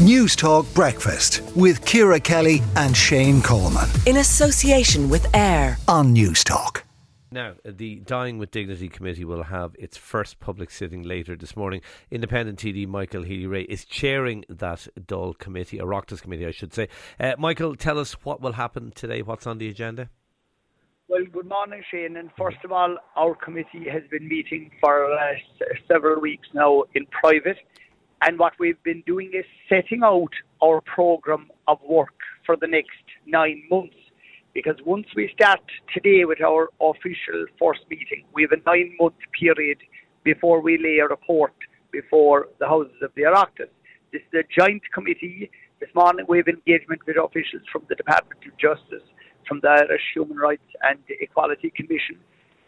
News Talk Breakfast with Ciara Kelly and Shane Coleman. In association with AIR on News Talk. Now, the Dying with Dignity Committee will have its first public sitting later this morning. Independent TD Michael Healy-Rae is chairing that Dáil committee, a Oireachtas committee, I should say. Uh, Michael, tell us what will happen today. What's on the agenda? Well, good morning, Shane. And first of all, our committee has been meeting for uh, several weeks now in private. And what we've been doing is setting out our programme of work for the next nine months. Because once we start today with our official first meeting, we have a nine month period before we lay a report before the Houses of the Oireachtas. This is a joint committee. This morning we have engagement with officials from the Department of Justice, from the Irish Human Rights and Equality Commission.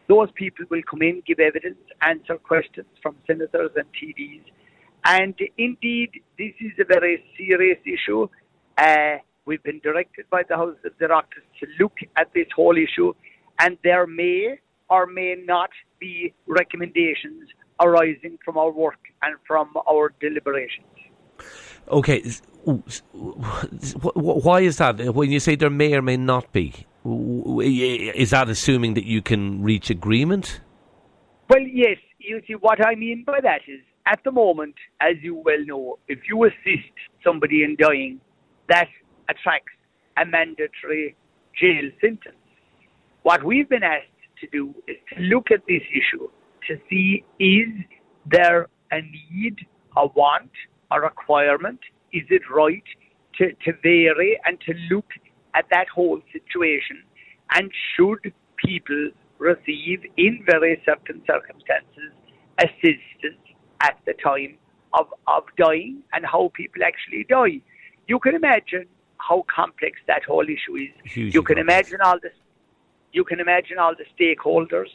Those people will come in, give evidence, answer questions from senators and TDs and indeed, this is a very serious issue. Uh, we've been directed by the House of Directors to look at this whole issue, and there may or may not be recommendations arising from our work and from our deliberations. Okay, why is that? When you say there may or may not be, is that assuming that you can reach agreement? Well, yes. You see, what I mean by that is at the moment, as you well know, if you assist somebody in dying, that attracts a mandatory jail sentence. What we've been asked to do is to look at this issue to see is there a need, a want, a requirement? Is it right to, to vary and to look at that whole situation? And should people receive, in very certain circumstances, assistance at the time of, of dying and how people actually die. You can imagine how complex that whole issue is. Hugely you can complex. imagine all the you can imagine all the stakeholders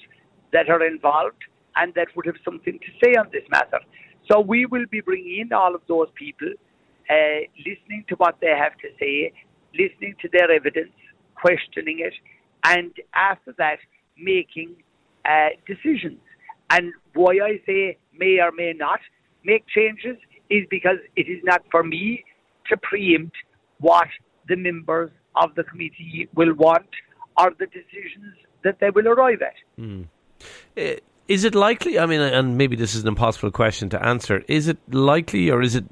that are involved and that would have something to say on this matter. So we will be bringing in all of those people, uh, listening to what they have to say, listening to their evidence, questioning it, and after that making uh, decisions. And why I say may or may not make changes is because it is not for me to preempt what the members of the committee will want or the decisions that they will arrive at. Mm. Is it likely? I mean, and maybe this is an impossible question to answer. Is it likely, or is it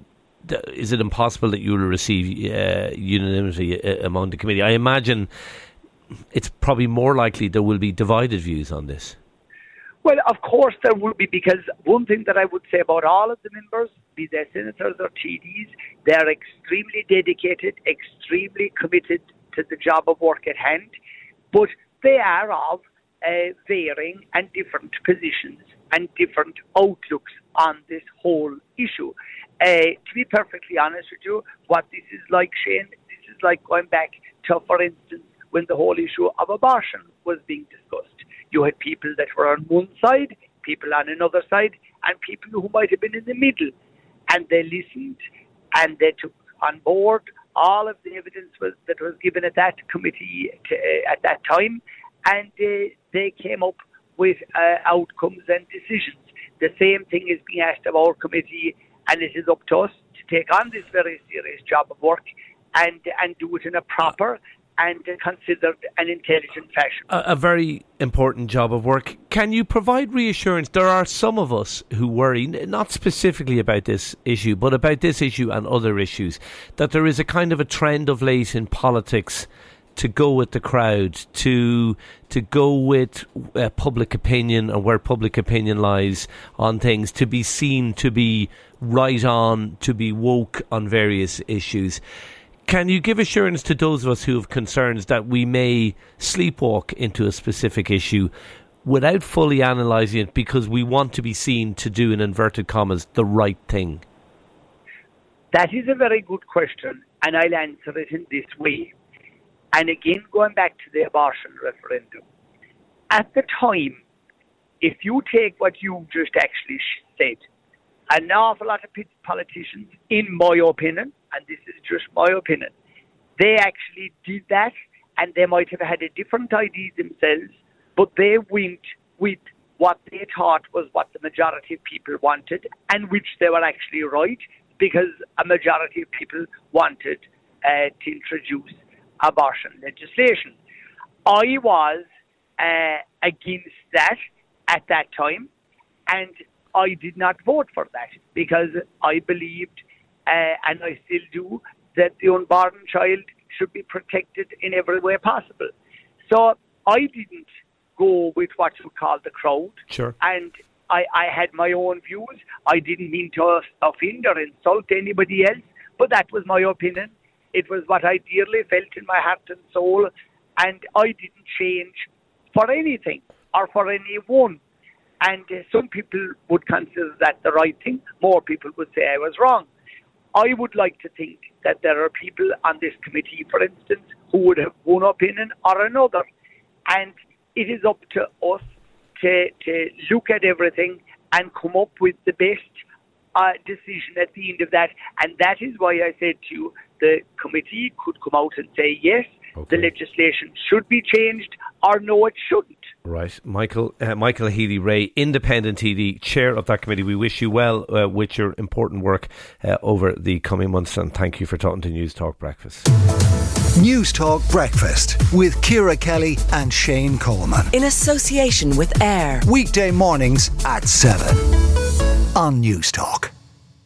is it impossible that you will receive uh, unanimity uh, among the committee? I imagine it's probably more likely there will be divided views on this. Well, of course there would be, because one thing that I would say about all of the members, be they senators or TDs, they're extremely dedicated, extremely committed to the job of work at hand, but they are of uh, varying and different positions and different outlooks on this whole issue. Uh, to be perfectly honest with you, what this is like, Shane, this is like going back to, for instance, when the whole issue of abortion was being discussed. You had people that were on one side, people on another side, and people who might have been in the middle. And they listened and they took on board all of the evidence was, that was given at that committee to, uh, at that time, and uh, they came up with uh, outcomes and decisions. The same thing is being asked of our committee, and it is up to us to take on this very serious job of work and and do it in a proper and considered an intelligent fashion. A, a, very important job of work. Can you provide reassurance? There are some of us who worry, not specifically about this issue, but about this issue and other issues, that there is a kind of a trend of late in politics to go with the crowd, to to go with uh, public opinion and where public opinion lies on things, to be seen to be right on, to be woke on various issues. Can you give assurance to those of us who have concerns that we may sleepwalk into a specific issue without fully analysing it because we want to be seen to do, in inverted commas, the right thing? That is a very good question, and I'll answer it in this way. And again, going back to the abortion referendum, at the time, if you take what you just actually said, an awful lot of politicians, in my opinion, and this is just my opinion, they actually did that and they might have had a different idea themselves, but they went with what they thought was what the majority of people wanted and which they were actually right. because a majority of people wanted uh, to introduce abortion legislation. I was uh, against that at that time, and I did not vote for that because I believed, uh, and I still do, that the unborn child should be protected in every way possible. So I didn't go with what you call the crowd. Sure. And I, I had my own views. I didn't mean to offend or insult anybody else, but that was my opinion. It was what I dearly felt in my heart and soul, and I didn't change for anything or for anyone. And uh, some people would consider that the right thing. More people would say I was wrong. I would like to think that there are people on this committee, for instance, who would have one opinion or another. And it is up to us to, to look at everything and come up with the best uh, decision at the end of that. And that is why I said to you, the committee could come out and say, yes, Okay. the legislation should be changed, or no, it shouldn't. Right, Michael uh, Michael Healy-Rae, independent TD, chair of that committee. We wish you well uh, with your important work uh, over the coming months, and thank you for talking to News Talk Breakfast. News Talk Breakfast with Ciara Kelly and Shane Coleman. In association with AIR. Weekday mornings at 7 on News Talk.